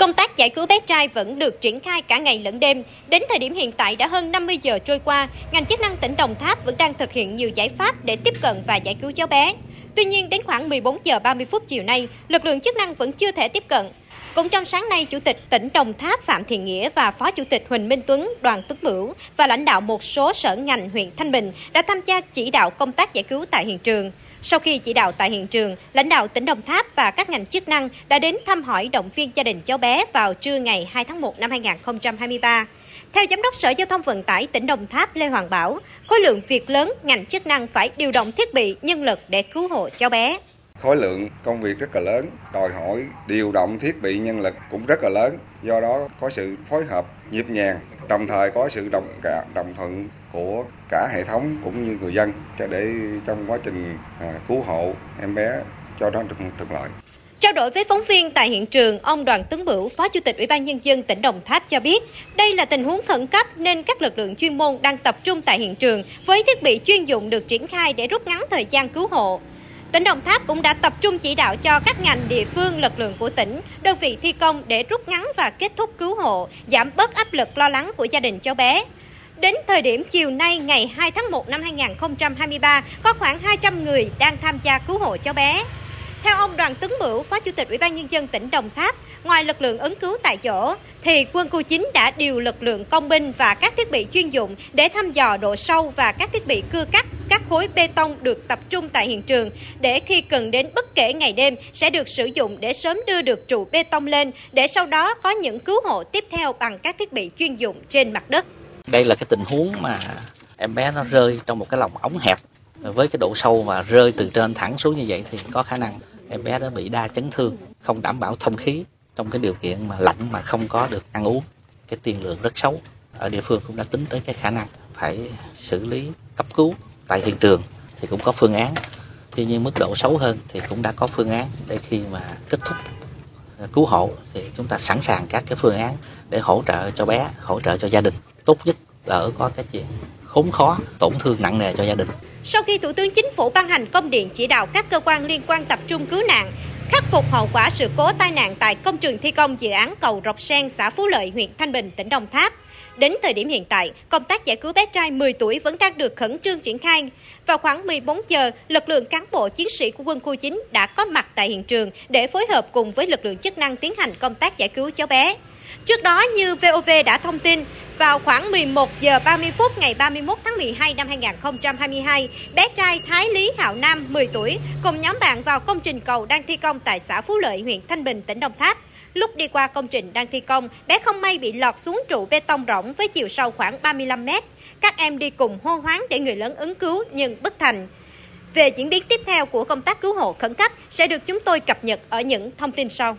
Công tác giải cứu bé trai vẫn được triển khai cả ngày lẫn đêm. Đến thời điểm hiện tại đã hơn 50 giờ trôi qua, ngành chức năng tỉnh Đồng Tháp vẫn đang thực hiện nhiều giải pháp để tiếp cận và giải cứu cháu bé. Tuy nhiên, đến khoảng 14 giờ 30 phút chiều nay, lực lượng chức năng vẫn chưa thể tiếp cận. Cũng trong sáng nay, Chủ tịch tỉnh Đồng Tháp Phạm Thiện Nghĩa và Phó Chủ tịch Huỳnh Minh Tuấn, Đoàn Tuấn Bửu và lãnh đạo một số sở ngành huyện Thanh Bình đã tham gia chỉ đạo công tác giải cứu tại hiện trường. Sau khi chỉ đạo tại hiện trường, lãnh đạo tỉnh Đồng Tháp và các ngành chức năng đã đến thăm hỏi động viên gia đình cháu bé vào trưa ngày 2 tháng 1 năm 2023. Theo Giám đốc Sở Giao thông Vận tải tỉnh Đồng Tháp Lê Hoàng Bảo, khối lượng việc lớn ngành chức năng phải điều động thiết bị, nhân lực để cứu hộ cháu bé. Khối lượng công việc rất là lớn, đòi hỏi điều động thiết bị nhân lực cũng rất là lớn. Do đó có sự phối hợp nhịp nhàng, đồng thời có sự đồng cả đồng thuận của cả hệ thống cũng như người dân cho để trong quá trình à, cứu hộ em bé cho nó được thuận lợi. Trao đổi với phóng viên tại hiện trường, ông Đoàn Tấn Bửu, Phó Chủ tịch Ủy ban Nhân dân tỉnh Đồng Tháp cho biết, đây là tình huống khẩn cấp nên các lực lượng chuyên môn đang tập trung tại hiện trường với thiết bị chuyên dụng được triển khai để rút ngắn thời gian cứu hộ. Tỉnh Đồng Tháp cũng đã tập trung chỉ đạo cho các ngành địa phương lực lượng của tỉnh, đơn vị thi công để rút ngắn và kết thúc cứu hộ, giảm bớt áp lực lo lắng của gia đình cháu bé. Đến thời điểm chiều nay ngày 2 tháng 1 năm 2023, có khoảng 200 người đang tham gia cứu hộ cháu bé. Theo ông Đoàn Tấn Bửu, Phó Chủ tịch Ủy ban Nhân dân tỉnh Đồng Tháp, ngoài lực lượng ứng cứu tại chỗ, thì quân khu 9 đã điều lực lượng công binh và các thiết bị chuyên dụng để thăm dò độ sâu và các thiết bị cưa cắt khối bê tông được tập trung tại hiện trường để khi cần đến bất kể ngày đêm sẽ được sử dụng để sớm đưa được trụ bê tông lên để sau đó có những cứu hộ tiếp theo bằng các thiết bị chuyên dụng trên mặt đất. Đây là cái tình huống mà em bé nó rơi trong một cái lồng ống hẹp. Với cái độ sâu mà rơi từ trên thẳng xuống như vậy thì có khả năng em bé đã bị đa chấn thương, không đảm bảo thông khí trong cái điều kiện mà lạnh mà không có được ăn uống. Cái tiền lượng rất xấu. Ở địa phương cũng đã tính tới cái khả năng phải xử lý cấp cứu tại hiện trường thì cũng có phương án tuy nhiên mức độ xấu hơn thì cũng đã có phương án để khi mà kết thúc à, cứu hộ thì chúng ta sẵn sàng các cái phương án để hỗ trợ cho bé hỗ trợ cho gia đình tốt nhất là ở có cái chuyện khốn khó, tổn thương nặng nề cho gia đình. Sau khi Thủ tướng Chính phủ ban hành công điện chỉ đạo các cơ quan liên quan tập trung cứu nạn, khắc phục hậu quả sự cố tai nạn tại công trường thi công dự án cầu Rọc Sen, xã Phú Lợi, huyện Thanh Bình, tỉnh Đồng Tháp. Đến thời điểm hiện tại, công tác giải cứu bé trai 10 tuổi vẫn đang được khẩn trương triển khai. Vào khoảng 14 giờ, lực lượng cán bộ chiến sĩ của quân khu 9 đã có mặt tại hiện trường để phối hợp cùng với lực lượng chức năng tiến hành công tác giải cứu cháu bé. Trước đó như VOV đã thông tin, vào khoảng 11 giờ 30 phút ngày 31 tháng 12 năm 2022, bé trai Thái Lý Hạo Nam 10 tuổi cùng nhóm bạn vào công trình cầu đang thi công tại xã Phú Lợi, huyện Thanh Bình, tỉnh Đồng Tháp. Lúc đi qua công trình đang thi công, bé không may bị lọt xuống trụ bê tông rỗng với chiều sâu khoảng 35 mét. Các em đi cùng hô hoáng để người lớn ứng cứu nhưng bất thành. Về diễn biến tiếp theo của công tác cứu hộ khẩn cấp sẽ được chúng tôi cập nhật ở những thông tin sau.